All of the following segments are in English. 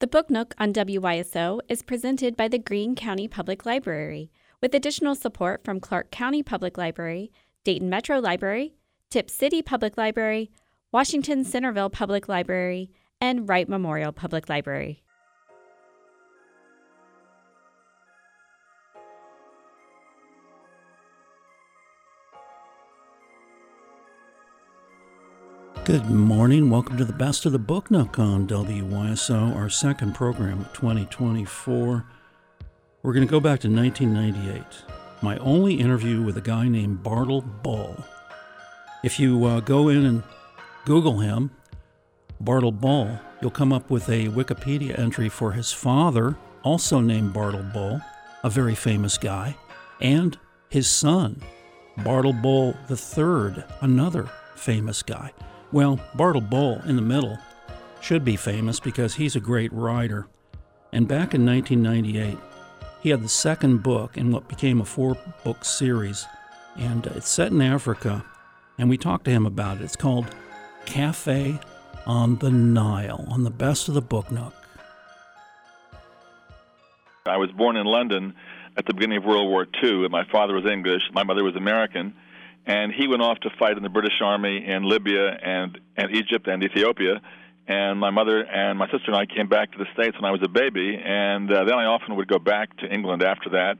The Book Nook on WYSO is presented by the Greene County Public Library, with additional support from Clark County Public Library, Dayton Metro Library, Tipp City Public Library, Washington Centerville Public Library, and Wright Memorial Public Library. Good morning. Welcome to the Best of the Book Nook on WYSO, our second program of 2024. We're going to go back to 1998. My only interview with a guy named Bartle Bull. If you uh, go in and Google him, Bartle Bull, you'll come up with a Wikipedia entry for his father, also named Bartle Bull, a very famous guy, and his son, Bartle Bull III, another famous guy. Well, Bartle Bull in the middle should be famous because he's a great writer. And back in 1998, he had the second book in what became a four book series. And uh, it's set in Africa. And we talked to him about it. It's called Cafe on the Nile on the best of the book nook. I was born in London at the beginning of World War II. and My father was English, my mother was American and he went off to fight in the British Army in Libya and and Egypt and Ethiopia. And my mother and my sister and I came back to the States when I was a baby, and uh, then I often would go back to England after that.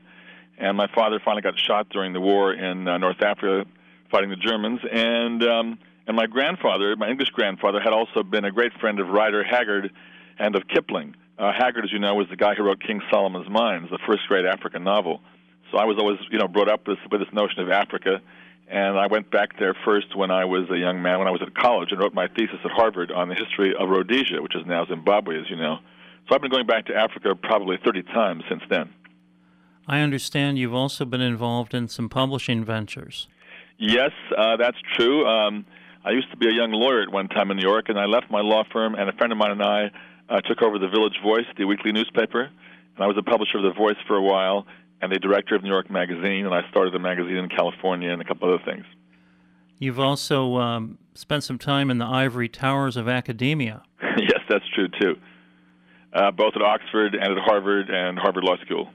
And my father finally got shot during the war in uh, North Africa, fighting the Germans. And um, and my grandfather, my English grandfather, had also been a great friend of Rider Haggard and of Kipling. Uh, Haggard, as you know, was the guy who wrote King Solomon's Mines, the first great African novel. So I was always, you know, brought up with, with this notion of Africa and I went back there first when I was a young man, when I was at college, and wrote my thesis at Harvard on the history of Rhodesia, which is now Zimbabwe, as you know. So I've been going back to Africa probably 30 times since then. I understand you've also been involved in some publishing ventures. Yes, uh, that's true. Um, I used to be a young lawyer at one time in New York, and I left my law firm, and a friend of mine and I uh, took over the Village Voice, the weekly newspaper, and I was a publisher of the Voice for a while and the director of New York Magazine, and I started a magazine in California and a couple other things. You've also um, spent some time in the ivory towers of academia. yes, that's true too. Uh, both at Oxford and at Harvard and Harvard Law School.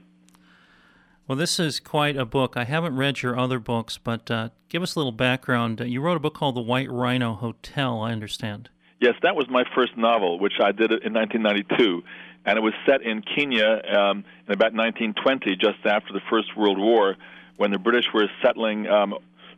Well, this is quite a book. I haven't read your other books, but uh, give us a little background. You wrote a book called The White Rhino Hotel, I understand. Yes, that was my first novel, which I did in 1992 and it was set in Kenya um, in about 1920, just after the First World War, when the British were settling um,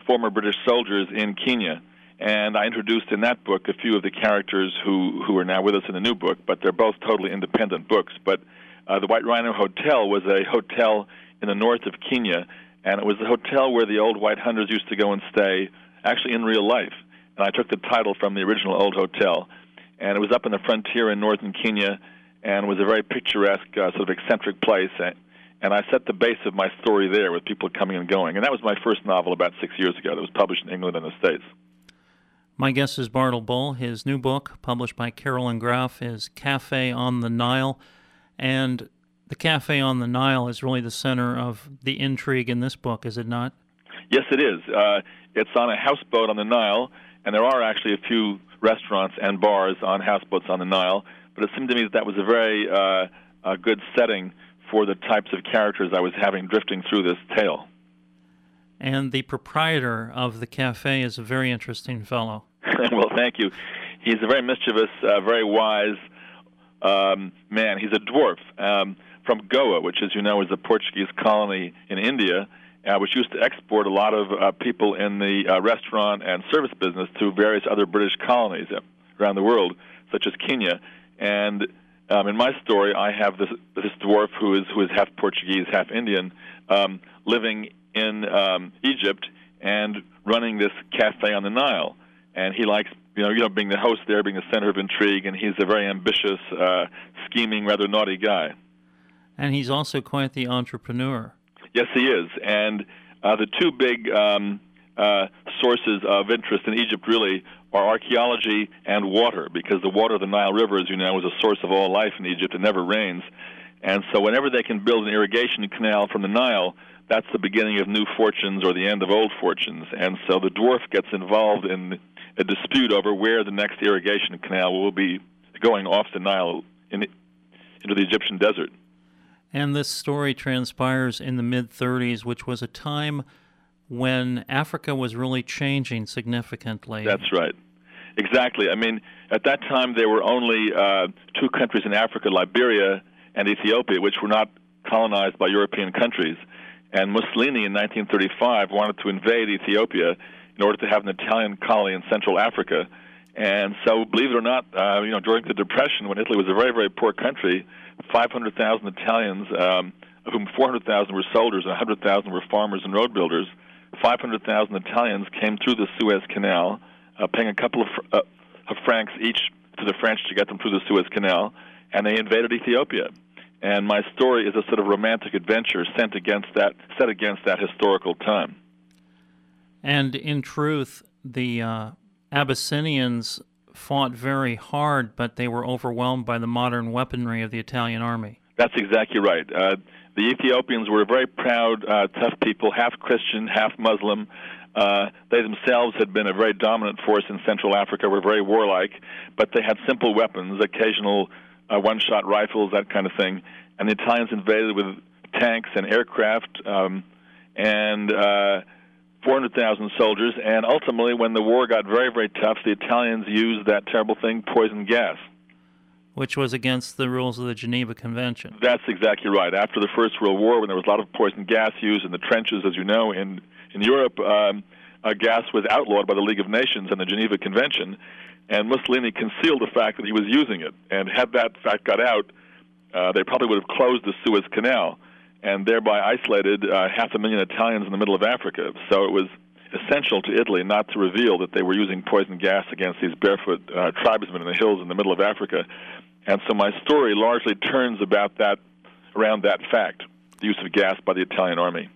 former British soldiers in Kenya. And I introduced in that book a few of the characters who who are now with us in the new book, but they're both totally independent books. But uh, the White Rhino Hotel was a hotel in the north of Kenya, and it was the hotel where the old white hunters used to go and stay, actually in real life. And I took the title from the original old hotel, and it was up in the frontier in northern Kenya and was a very picturesque, uh, sort of eccentric place. And I set the base of my story there with people coming and going. And that was my first novel about six years ago that was published in England and the States. My guest is Bartle Bull. His new book, published by Carroll and Graf, is Cafe on the Nile. And the Cafe on the Nile is really the center of the intrigue in this book, is it not? Yes, it is. Uh, it's on a houseboat on the Nile, and there are actually a few restaurants and bars on houseboats on the Nile but it seemed to me that that was a very uh, a good setting for the types of characters I was having drifting through this tale. And the proprietor of the cafe is a very interesting fellow. well, thank you. He's a very mischievous, uh, very wise um, man. He's a dwarf um, from Goa, which, as you know, is a Portuguese colony in India, uh, which used to export a lot of uh, people in the uh, restaurant and service business to various other British colonies around the world, such as Kenya. And um, in my story, I have this this dwarf who is who is half Portuguese, half Indian, um, living in um, Egypt and running this cafe on the Nile. And he likes you know you know being the host there, being the center of intrigue, and he's a very ambitious, uh, scheming, rather naughty guy. And he's also quite the entrepreneur. Yes, he is. And uh, the two big um, uh, sources of interest in Egypt really are archaeology and water, because the water of the Nile River, as you know, is a source of all life in Egypt. It never rains. And so, whenever they can build an irrigation canal from the Nile, that's the beginning of new fortunes or the end of old fortunes. And so, the dwarf gets involved in a dispute over where the next irrigation canal will be going off the Nile in into the Egyptian desert. And this story transpires in the mid 30s, which was a time when Africa was really changing significantly. That's right. Exactly. I mean, at that time, there were only uh, two countries in Africa, Liberia and Ethiopia, which were not colonized by European countries. And Mussolini in 1935 wanted to invade Ethiopia in order to have an Italian colony in Central Africa. And so, believe it or not, uh, you know, during the Depression, when Italy was a very, very poor country, 500,000 Italians, um, of whom 400,000 were soldiers and 100,000 were farmers and road builders, 500,000 Italians came through the Suez Canal, uh, paying a couple of, uh, of francs each to the French to get them through the Suez Canal, and they invaded Ethiopia. And my story is a sort of romantic adventure sent against that, set against that historical time. And in truth, the uh, Abyssinians fought very hard, but they were overwhelmed by the modern weaponry of the Italian army. That's exactly right. Uh, the Ethiopians were a very proud, uh, tough people, half Christian, half Muslim. Uh, they themselves had been a very dominant force in Central Africa, were very warlike, but they had simple weapons, occasional uh, one shot rifles, that kind of thing. And the Italians invaded with tanks and aircraft um, and uh, 400,000 soldiers. And ultimately, when the war got very, very tough, the Italians used that terrible thing, poison gas. Which was against the rules of the Geneva Convention. That's exactly right. After the First World War, when there was a lot of poison gas used in the trenches, as you know, in, in Europe, um, uh, gas was outlawed by the League of Nations and the Geneva Convention and Mussolini concealed the fact that he was using it. And had that fact got out, uh, they probably would have closed the Suez Canal and thereby isolated uh, half a million Italians in the middle of Africa. So it was essential to Italy not to reveal that they were using poison gas against these barefoot uh, tribesmen in the hills in the middle of Africa. And so my story largely turns about that around that fact, the use of gas by the Italian army.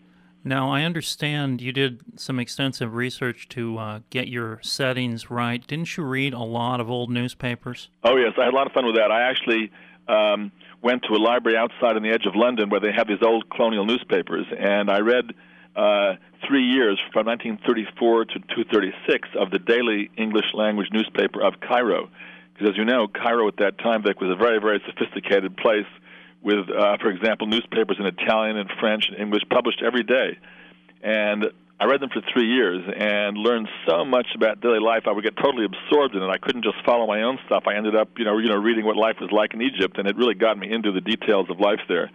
Now, I understand you did some extensive research to uh, get your settings right. Didn't you read a lot of old newspapers? Oh, yes. I had a lot of fun with that. I actually um, went to a library outside on the edge of London where they have these old colonial newspapers, and I read uh, three years from 1934 to 236 of the daily English language newspaper of Cairo. Because, as you know, Cairo at that time, Vic, was a very, very sophisticated place with, uh, for example, newspapers in Italian and French and English published every day. And I read them for three years and learned so much about daily life. I would get totally absorbed in it. I couldn't just follow my own stuff. I ended up, you know, you know, reading what life was like in Egypt, and it really got me into the details of life there.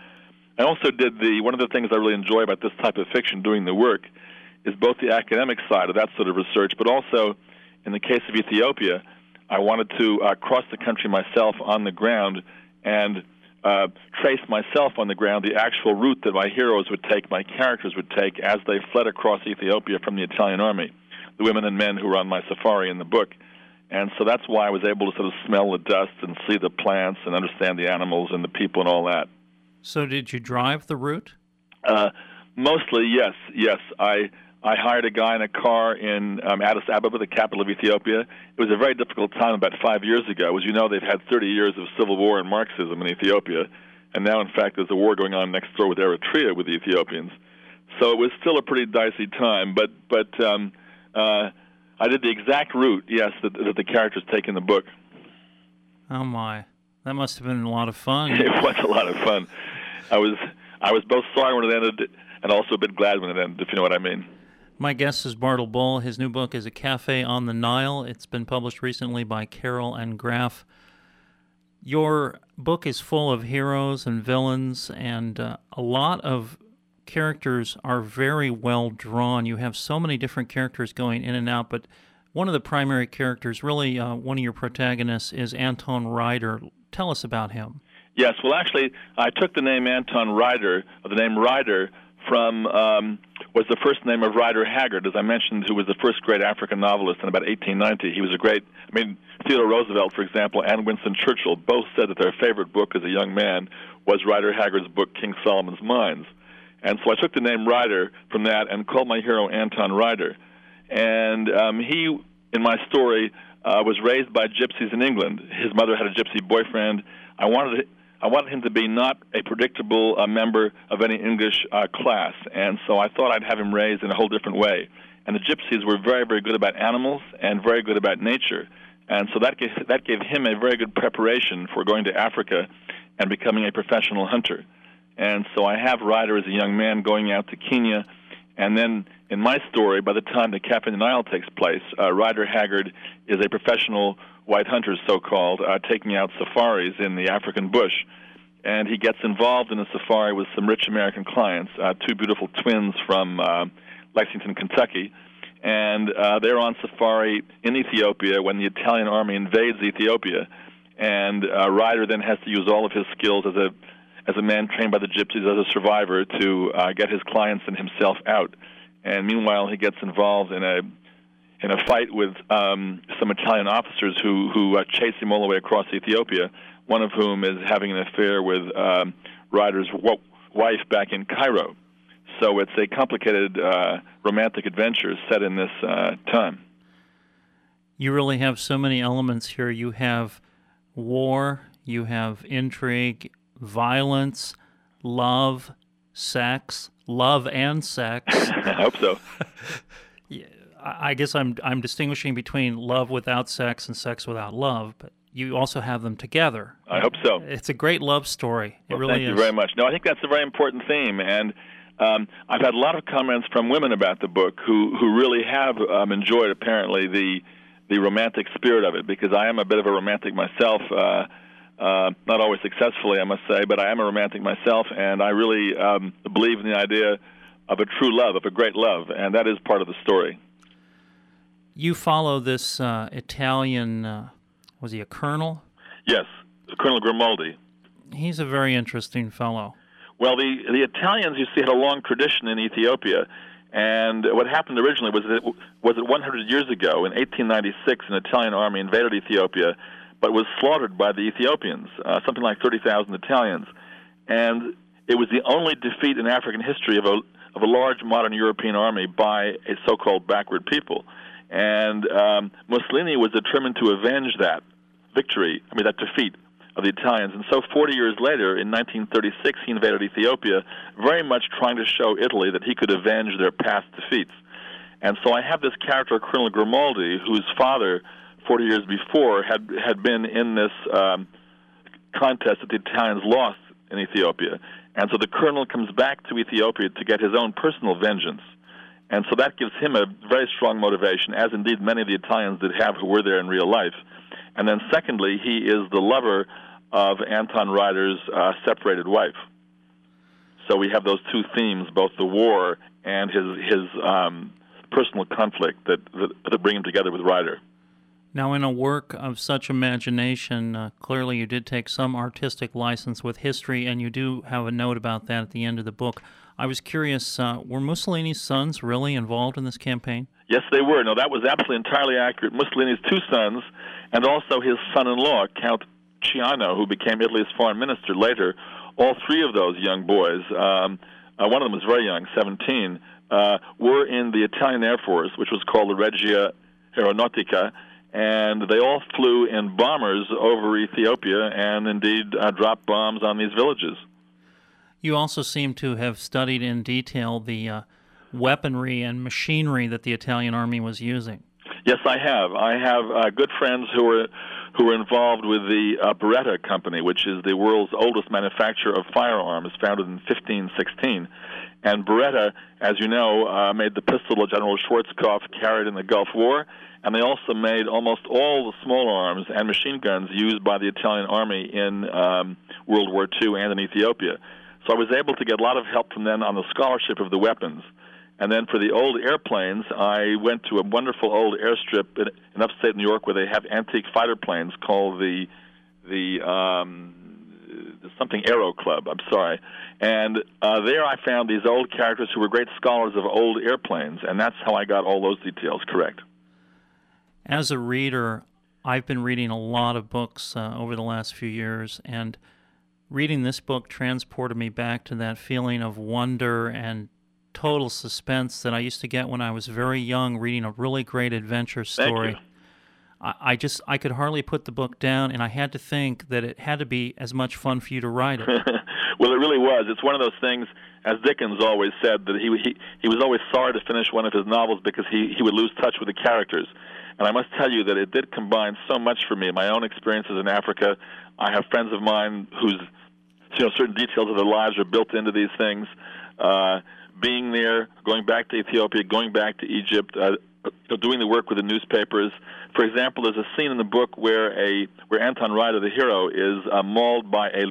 I also did the one of the things I really enjoy about this type of fiction, doing the work, is both the academic side of that sort of research, but also, in the case of Ethiopia, I wanted to uh, cross the country myself on the ground and uh, trace myself on the ground the actual route that my heroes would take, my characters would take as they fled across Ethiopia from the Italian army, the women and men who were on my safari in the book. And so that's why I was able to sort of smell the dust and see the plants and understand the animals and the people and all that. So, did you drive the route? Uh, mostly, yes. Yes, I I hired a guy in a car in um, Addis Ababa, the capital of Ethiopia. It was a very difficult time about five years ago. As you know, they've had 30 years of civil war and Marxism in Ethiopia, and now, in fact, there's a war going on next door with Eritrea with the Ethiopians. So it was still a pretty dicey time, but but um, uh, I did the exact route, yes, that, that the characters take in the book. Oh my, that must have been a lot of fun. it was a lot of fun. I was I was both sorry when it ended and also a bit glad when it ended, if you know what I mean. My guest is Bartle Bull. His new book is A Cafe on the Nile. It's been published recently by Carroll and Graf. Your book is full of heroes and villains, and uh, a lot of characters are very well drawn. You have so many different characters going in and out, but one of the primary characters, really uh, one of your protagonists, is Anton Ryder. Tell us about him. Yes, well, actually, I took the name Anton Ryder, the name Ryder, from um, was the first name of Rider Haggard, as I mentioned, who was the first great African novelist in about 1890. He was a great, I mean, Theodore Roosevelt, for example, and Winston Churchill both said that their favorite book as a young man was Rider Haggard's book, King Solomon's Mines. And so I took the name Ryder from that and called my hero Anton Ryder. And um, he, in my story, uh, was raised by gypsies in England. His mother had a gypsy boyfriend. I wanted I wanted him to be not a predictable uh, member of any English uh, class, and so I thought I'd have him raised in a whole different way. And the Gypsies were very, very good about animals and very good about nature, and so that gave, that gave him a very good preparation for going to Africa and becoming a professional hunter. And so I have Ryder as a young man going out to Kenya, and then in my story, by the time the Cafe Nile takes place, uh, Ryder Haggard is a professional white hunter, so-called, uh, taking out safaris in the African bush. And he gets involved in a safari with some rich American clients, uh, two beautiful twins from uh, Lexington, Kentucky. And uh, they're on safari in Ethiopia when the Italian army invades Ethiopia. And uh, Ryder then has to use all of his skills as a as a man trained by the gypsies as a survivor to uh, get his clients and himself out. And meanwhile, he gets involved in a in a fight with um, some Italian officers who who uh, chase him all the way across Ethiopia. One of whom is having an affair with um, Ryder's w- wife back in Cairo. So it's a complicated uh, romantic adventure set in this uh, time. You really have so many elements here. You have war, you have intrigue, violence, love, sex, love and sex. I hope so. yeah, I guess I'm I'm distinguishing between love without sex and sex without love, but you also have them together. I hope so. It's a great love story. It well, really thank is. you very much. No, I think that's a very important theme, and um, I've had a lot of comments from women about the book who who really have um, enjoyed apparently the the romantic spirit of it because I am a bit of a romantic myself. Uh, uh, not always successfully, I must say, but I am a romantic myself, and I really um, believe in the idea of a true love, of a great love, and that is part of the story. You follow this uh, Italian, uh, was he a colonel? Yes, Colonel Grimaldi. He's a very interesting fellow. Well, the the Italians, you see, had a long tradition in Ethiopia, and what happened originally was that was that 100 years ago, in 1896, an Italian army invaded Ethiopia but was slaughtered by the Ethiopians, uh, something like 30,000 Italians. And it was the only defeat in African history of a, of a large modern European army by a so called backward people. And um, Mussolini was determined to avenge that victory, I mean, that defeat of the Italians. And so 40 years later, in 1936, he invaded Ethiopia, very much trying to show Italy that he could avenge their past defeats. And so I have this character, Colonel Grimaldi, whose father 40 years before, had had been in this um, contest that the Italians lost in Ethiopia, and so the colonel comes back to Ethiopia to get his own personal vengeance, and so that gives him a very strong motivation, as indeed many of the Italians did have who were there in real life. And then, secondly, he is the lover of Anton Ryder's uh, separated wife. So we have those two themes, both the war and his his um, personal conflict that, that that bring him together with Ryder. Now, in a work of such imagination, uh, clearly you did take some artistic license with history, and you do have a note about that at the end of the book. I was curious, uh, were Mussolini's sons really involved in this campaign? Yes, they were. No, that was absolutely entirely accurate. Mussolini's two sons, and also his son-in-law, Count Ciano, who became Italy's foreign minister later. All three of those young boys, um, uh, one of them was very young, 17, uh, were in the Italian Air Force, which was called the Regia Aeronautica, and they all flew in bombers over Ethiopia and indeed uh, dropped bombs on these villages. You also seem to have studied in detail the uh, weaponry and machinery that the Italian army was using. Yes, I have. I have uh, good friends who were who were involved with the uh, Beretta Company, which is the world's oldest manufacturer of firearms, founded in 1516. And Beretta, as you know, uh, made the pistol that General Schwarzkopf carried in the Gulf War, and they also made almost all the small arms and machine guns used by the Italian army in um, World War II and in Ethiopia. So I was able to get a lot of help from them on the scholarship of the weapons. And then for the old airplanes, I went to a wonderful old airstrip in, in upstate New York where they have antique fighter planes called the the um, something Aero Club. I'm sorry. And uh, there I found these old characters who were great scholars of old airplanes, and that's how I got all those details correct. As a reader, I've been reading a lot of books uh, over the last few years, and reading this book transported me back to that feeling of wonder and total suspense that I used to get when I was very young reading a really great adventure story. I, I just I could hardly put the book down, and I had to think that it had to be as much fun for you to write it. well, it really was. It's one of those things, as Dickens always said, that he he he was always sorry to finish one of his novels because he he would lose touch with the characters. And I must tell you that it did combine so much for me. My own experiences in Africa. I have friends of mine whose you know, certain details of their lives are built into these things. Uh, being there, going back to Ethiopia, going back to Egypt, uh, doing the work with the newspapers. For example, there's a scene in the book where a where Anton Ryder, the hero, is uh, mauled by a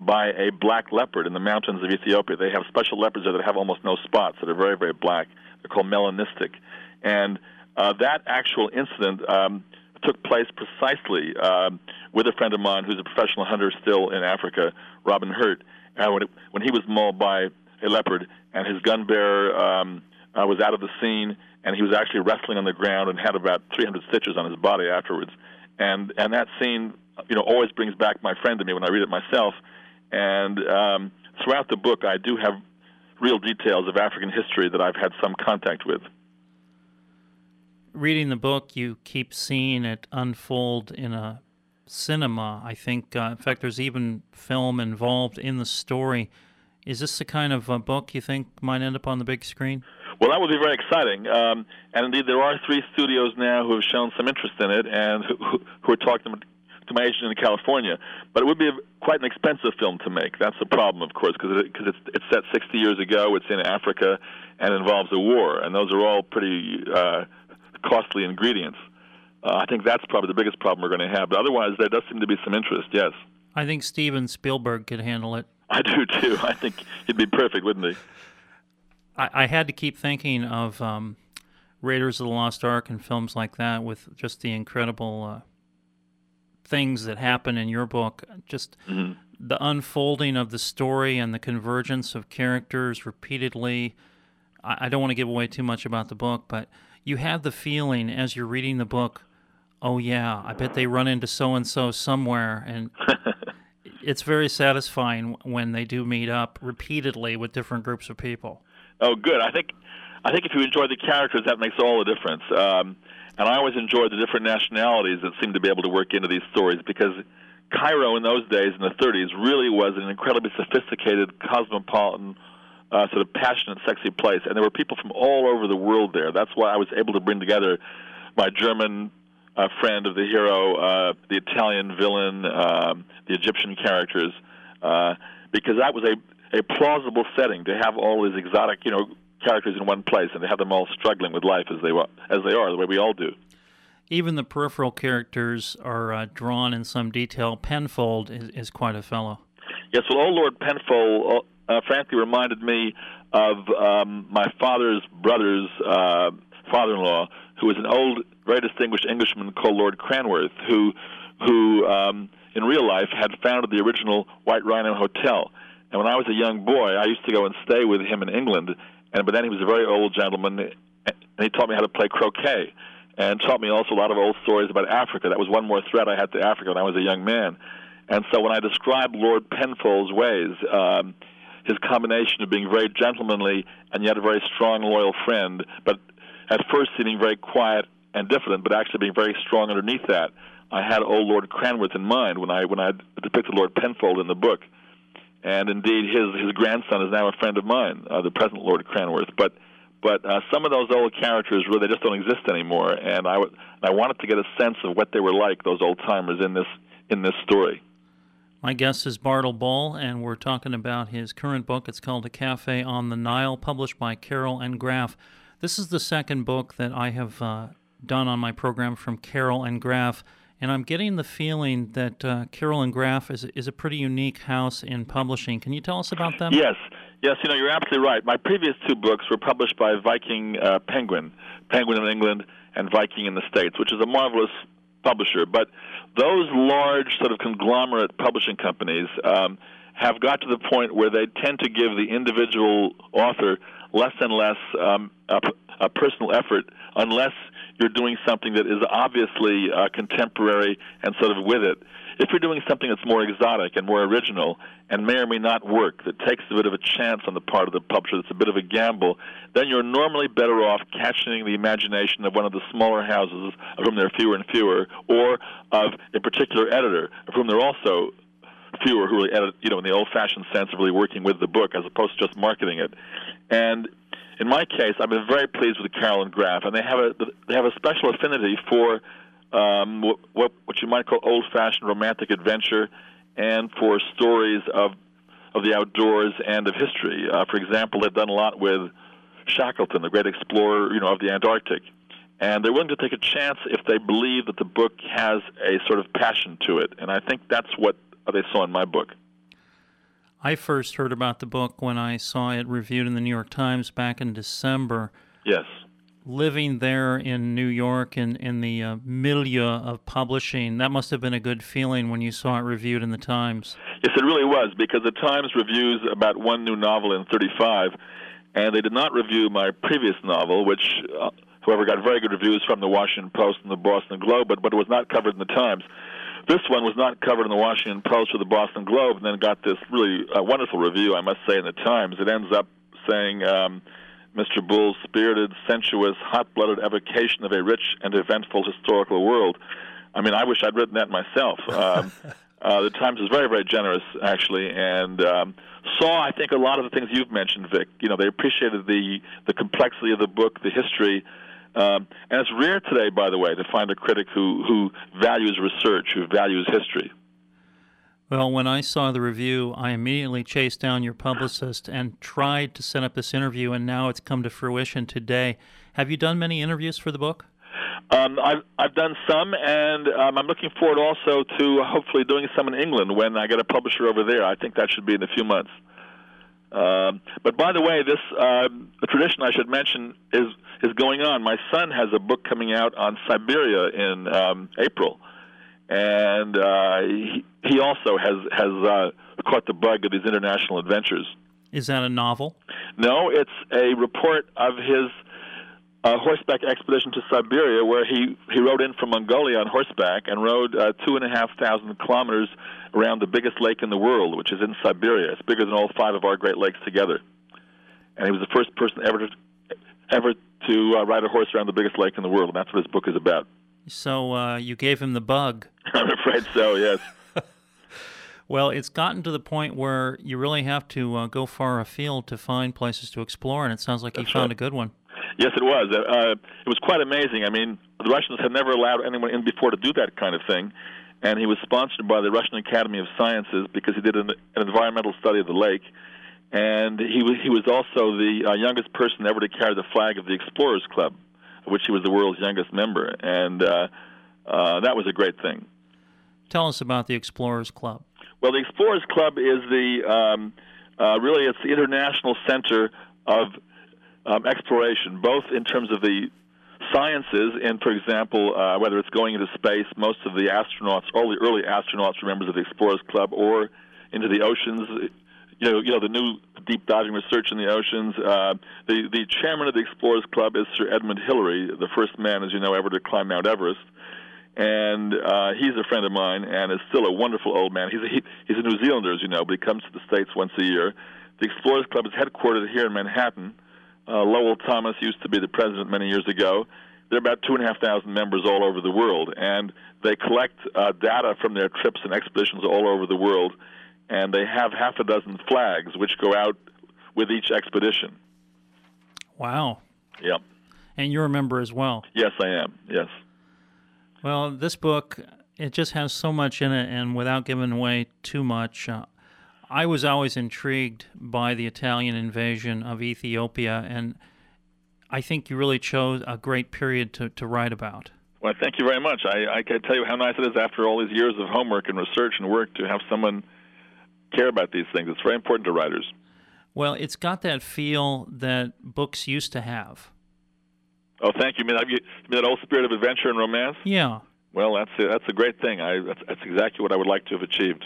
by a black leopard in the mountains of Ethiopia. They have special leopards there that have almost no spots that are very very black. They're called melanistic, and uh, that actual incident um, took place precisely uh, with a friend of mine who's a professional hunter still in Africa, Robin Hurt. And when, it, when he was mauled by a leopard, and his gun bearer um, uh, was out of the scene, and he was actually wrestling on the ground and had about 300 stitches on his body afterwards. And and that scene, you know, always brings back my friend to me when I read it myself. And um, throughout the book, I do have real details of African history that I've had some contact with. Reading the book, you keep seeing it unfold in a cinema. I think, uh, in fact, there's even film involved in the story. Is this the kind of uh, book you think might end up on the big screen? Well, that would be very exciting. Um, and indeed, there are three studios now who have shown some interest in it and who, who are talking to my agent in California. But it would be a, quite an expensive film to make. That's the problem, of course, because it, cause it's, it's set 60 years ago, it's in Africa, and involves a war. And those are all pretty uh, costly ingredients. Uh, I think that's probably the biggest problem we're going to have. But otherwise, there does seem to be some interest, yes. I think Steven Spielberg could handle it. I do too. I think he'd be perfect, wouldn't he? I, I had to keep thinking of um, Raiders of the Lost Ark and films like that with just the incredible uh, things that happen in your book. Just mm-hmm. the unfolding of the story and the convergence of characters repeatedly. I, I don't want to give away too much about the book, but you have the feeling as you're reading the book oh yeah, I bet they run into so and so somewhere, and it's very satisfying when they do meet up repeatedly with different groups of people. Oh, good. I think I think if you enjoy the characters, that makes all the difference. Um, and I always enjoyed the different nationalities that seem to be able to work into these stories because Cairo in those days in the 30s really was an incredibly sophisticated, cosmopolitan, uh, sort of passionate, sexy place, and there were people from all over the world there. That's why I was able to bring together my German uh, friend of the hero, uh, the Italian villain, uh, the Egyptian characters, uh, because that was a a plausible setting to have all these exotic, you know, characters in one place and to have them all struggling with life as they were, as they are, the way we all do. Even the peripheral characters are uh, drawn in some detail. Penfold is, is, quite a fellow. Yes, well, old Lord Penfold, uh, frankly, reminded me of um, my father's brother's uh, father-in-law, who was an old, very distinguished Englishman called Lord Cranworth, who, who um, in real life had founded the original White Rhino Hotel. And when I was a young boy, I used to go and stay with him in England. And but then he was a very old gentleman, and he taught me how to play croquet, and taught me also a lot of old stories about Africa. That was one more threat I had to Africa when I was a young man. And so when I described Lord Penfold's ways, um, his combination of being very gentlemanly and yet a very strong, loyal friend, but at first seeming very quiet and diffident, but actually being very strong underneath that. I had old Lord Cranworth in mind when I when I depicted Lord Penfold in the book, and indeed his his grandson is now a friend of mine, uh, the present Lord Cranworth. But but uh, some of those old characters really they just don't exist anymore, and I w- I wanted to get a sense of what they were like, those old timers in this in this story. My guest is Bartle Bull, and we're talking about his current book. It's called A Cafe on the Nile, published by Carroll and Graf. This is the second book that I have uh, done on my program from Carroll and Graf, and I'm getting the feeling that uh, and Graf is, is a pretty unique house in publishing. Can you tell us about them? Yes. Yes, you know, you're absolutely right. My previous two books were published by Viking uh, Penguin, Penguin in England and Viking in the States, which is a marvelous publisher. But those large sort of conglomerate publishing companies um, have got to the point where they tend to give the individual author less and less um, a, a personal effort unless you're doing something that is obviously uh, contemporary and sort of with it. If you're doing something that's more exotic and more original and may or may not work, that takes a bit of a chance on the part of the publisher, that's a bit of a gamble, then you're normally better off catching the imagination of one of the smaller houses, of whom there are fewer and fewer, or of a particular editor, of whom there are also fewer who really edit, you know, in the old-fashioned sense of really working with the book as opposed to just marketing it. And in my case, I've been very pleased with Carroll and Graf, and they have a they have a special affinity for um, what what you might call old-fashioned romantic adventure, and for stories of of the outdoors and of history. Uh, for example, they've done a lot with Shackleton, the great explorer, you know, of the Antarctic, and they're willing to take a chance if they believe that the book has a sort of passion to it. And I think that's what they saw in my book. I first heard about the book when I saw it reviewed in the New York Times back in December. Yes living there in New York in, in the uh, milieu of publishing, that must have been a good feeling when you saw it reviewed in the Times. Yes, it really was, because the Times reviews about one new novel in 35, and they did not review my previous novel, which, uh, however, got very good reviews from the Washington Post and the Boston Globe, but, but it was not covered in the Times. This one was not covered in the Washington Post or the Boston Globe, and then got this really uh, wonderful review, I must say, in the Times. It ends up saying, um, Mr. Bull's spirited, sensuous, hot blooded evocation of a rich and eventful historical world. I mean, I wish I'd written that myself. Um, uh, the Times is very, very generous, actually, and um, saw, I think, a lot of the things you've mentioned, Vic. You know, they appreciated the the complexity of the book, the history, um, and it's rare today, by the way, to find a critic who who values research, who values history. Well, when I saw the review, I immediately chased down your publicist and tried to set up this interview, and now it's come to fruition today. Have you done many interviews for the book? Um, I've I've done some, and um, I'm looking forward also to hopefully doing some in England when I get a publisher over there. I think that should be in a few months. Um, but by the way, this uh, tradition I should mention is is going on. My son has a book coming out on Siberia in um, April and uh, he, he also has has uh, caught the bug of these international adventures. Is that a novel? No, it's a report of his uh, horseback expedition to Siberia, where he he rode in from Mongolia on horseback and rode uh, two and a half thousand kilometers around the biggest lake in the world, which is in Siberia. It's bigger than all five of our Great Lakes together. And he was the first person ever to ever to uh, ride a horse around the biggest lake in the world, and that's what his book is about. So uh, you gave him the bug. I'm afraid so. Yes. well, it's gotten to the point where you really have to uh, go far afield to find places to explore, and it sounds like That's you found right. a good one. Yes, it was. Uh, uh, it was quite amazing. I mean, the Russians had never allowed anyone in before to do that kind of thing, and he was sponsored by the Russian Academy of Sciences because he did an, an environmental study of the lake, and he was he was also the uh, youngest person ever to carry the flag of the Explorers Club, of which he was the world's youngest member, and uh, uh, that was a great thing. Tell us about the Explorers Club. Well, the Explorers Club is the um, uh, really it's the international center of um, exploration, both in terms of the sciences, and for example, uh, whether it's going into space, most of the astronauts, all the early astronauts, were members of the Explorers Club, or into the oceans. You know, you know the new deep diving research in the oceans. Uh, the the chairman of the Explorers Club is Sir Edmund Hillary, the first man, as you know, ever to climb Mount Everest and uh, he's a friend of mine and is still a wonderful old man. He's a, he, he's a New Zealander, as you know, but he comes to the States once a year. The Explorers Club is headquartered here in Manhattan. Uh, Lowell Thomas used to be the president many years ago. There are about two and a half thousand members all over the world, and they collect uh, data from their trips and expeditions all over the world, and they have half a dozen flags which go out with each expedition. Wow. Yep. And you're a member as well. Yes, I am. Yes. Well, this book it just has so much in it, and without giving away too much, uh, I was always intrigued by the Italian invasion of Ethiopia, and I think you really chose a great period to, to write about. Well, thank you very much. I, I can tell you how nice it is after all these years of homework and research and work to have someone care about these things. It's very important to writers. Well, it's got that feel that books used to have. Oh, thank you. You mean, you mean that old spirit of adventure and romance? Yeah. Well, that's a, that's a great thing. I that's, that's exactly what I would like to have achieved.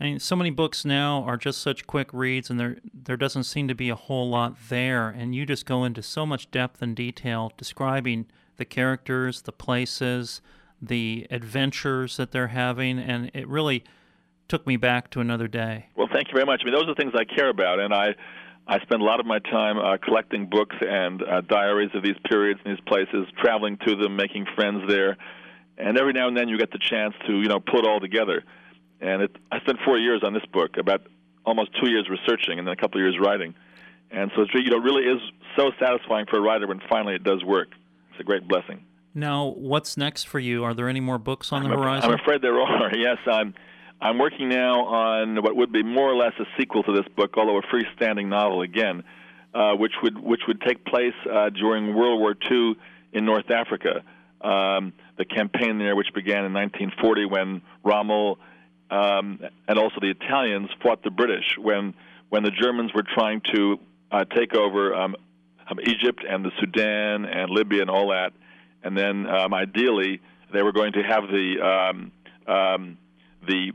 I mean, so many books now are just such quick reads, and there there doesn't seem to be a whole lot there. And you just go into so much depth and detail describing the characters, the places, the adventures that they're having, and it really took me back to another day. Well, thank you very much. I mean, those are the things I care about, and I I spend a lot of my time uh, collecting books and uh, diaries of these periods and these places, traveling to them, making friends there, and every now and then you get the chance to you know put it all together. And it, I spent four years on this book, about almost two years researching, and then a couple of years writing. And so it's you know really is so satisfying for a writer when finally it does work. It's a great blessing. Now, what's next for you? Are there any more books on I'm the a, horizon? I'm afraid there are. Yes, I'm. I'm working now on what would be more or less a sequel to this book, although a freestanding novel again, uh, which would which would take place uh, during World War II in North Africa. Um, the campaign there, which began in 1940 when Rommel um, and also the Italians fought the British when when the Germans were trying to uh, take over um, um, Egypt and the Sudan and Libya and all that, and then um, ideally they were going to have the um, um, the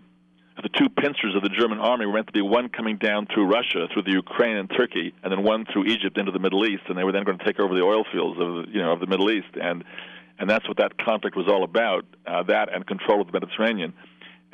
the two pincers of the German army were meant to be one coming down through Russia, through the Ukraine and Turkey, and then one through Egypt into the Middle East, and they were then going to take over the oil fields of you know of the Middle East, and and that's what that conflict was all about. Uh, that and control of the Mediterranean,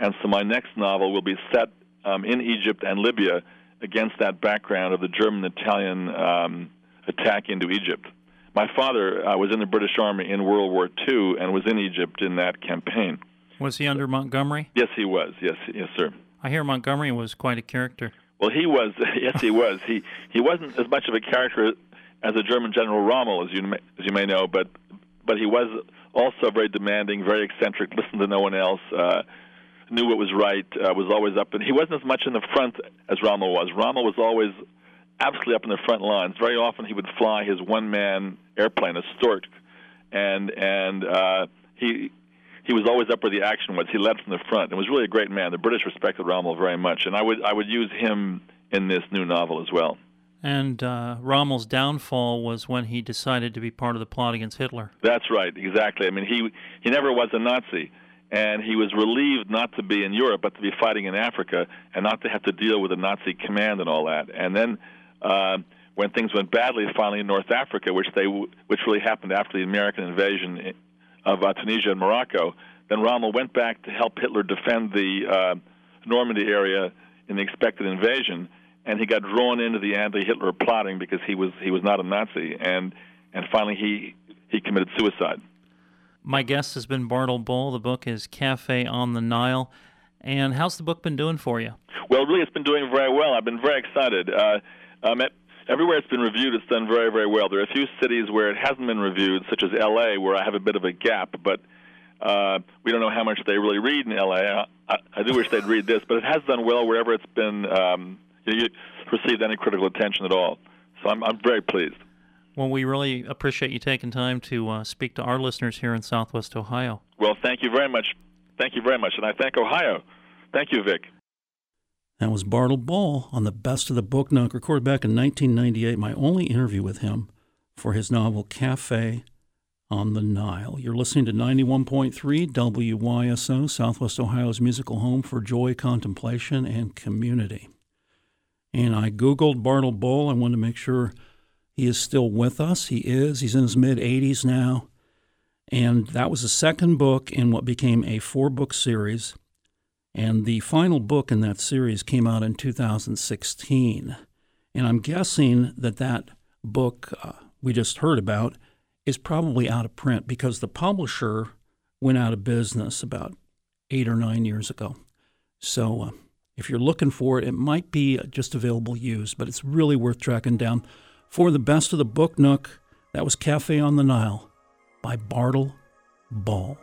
and so my next novel will be set um, in Egypt and Libya against that background of the German-Italian um, attack into Egypt. My father uh, was in the British Army in World War II and was in Egypt in that campaign. Was he under Montgomery? Yes, he was. Yes, yes, sir. I hear Montgomery was quite a character. Well, he was. Yes, he was. He he wasn't as much of a character as a German General Rommel, as you may, as you may know, but but he was also very demanding, very eccentric, listened to no one else, uh, knew what was right, uh, was always up, and he wasn't as much in the front as Rommel was. Rommel was always absolutely up in the front lines. Very often, he would fly his one-man airplane, a Stork, and and uh, he he was always up where the action was. He led from the front and was really a great man. The British respected Rommel very much, and I would I would use him in this new novel as well. And uh, Rommel's downfall was when he decided to be part of the plot against Hitler. That's right, exactly. I mean, he he never was a Nazi, and he was relieved not to be in Europe, but to be fighting in Africa, and not to have to deal with the Nazi command and all that. And then. Uh, when things went badly, finally in North Africa, which they which really happened after the American invasion of uh, Tunisia and Morocco. Then Rommel went back to help Hitler defend the uh, Normandy area in the expected invasion, and he got drawn into the anti-Hitler plotting because he was he was not a Nazi, and and finally he he committed suicide. My guest has been Bartle Bull. The book is Cafe on the Nile. And how's the book been doing for you? Well, really, it's been doing very well. I've been very excited. Uh, um, everywhere it's been reviewed, it's done very, very well. There are a few cities where it hasn't been reviewed, such as L.A., where I have a bit of a gap, but uh, we don't know how much they really read in L.A. I, I do wish they'd read this, but it has done well wherever it's been um, you know, received any critical attention at all. So I'm, I'm very pleased. Well, we really appreciate you taking time to uh, speak to our listeners here in Southwest Ohio. Well, thank you very much. Thank you very much, and I thank Ohio. Thank you, Vic. That was Bartle Bull on the Best of the Book Nook, recorded back in 1998, my only interview with him for his novel Cafe on the Nile. You're listening to 91.3 WYSO, Southwest Ohio's musical home for joy, contemplation, and community. And I Googled Bartle Bull. I wanted to make sure he is still with us. He is. He's in his mid 80s now. And that was the second book in what became a four book series and the final book in that series came out in 2016. And I'm guessing that that book uh, we just heard about is probably out of print because the publisher went out of business about eight or nine years ago. So uh, if you're looking for it, it might be just available used, but it's really worth tracking down. For the best of the book nook, that was Cafe on the Nile by Bartle Bull.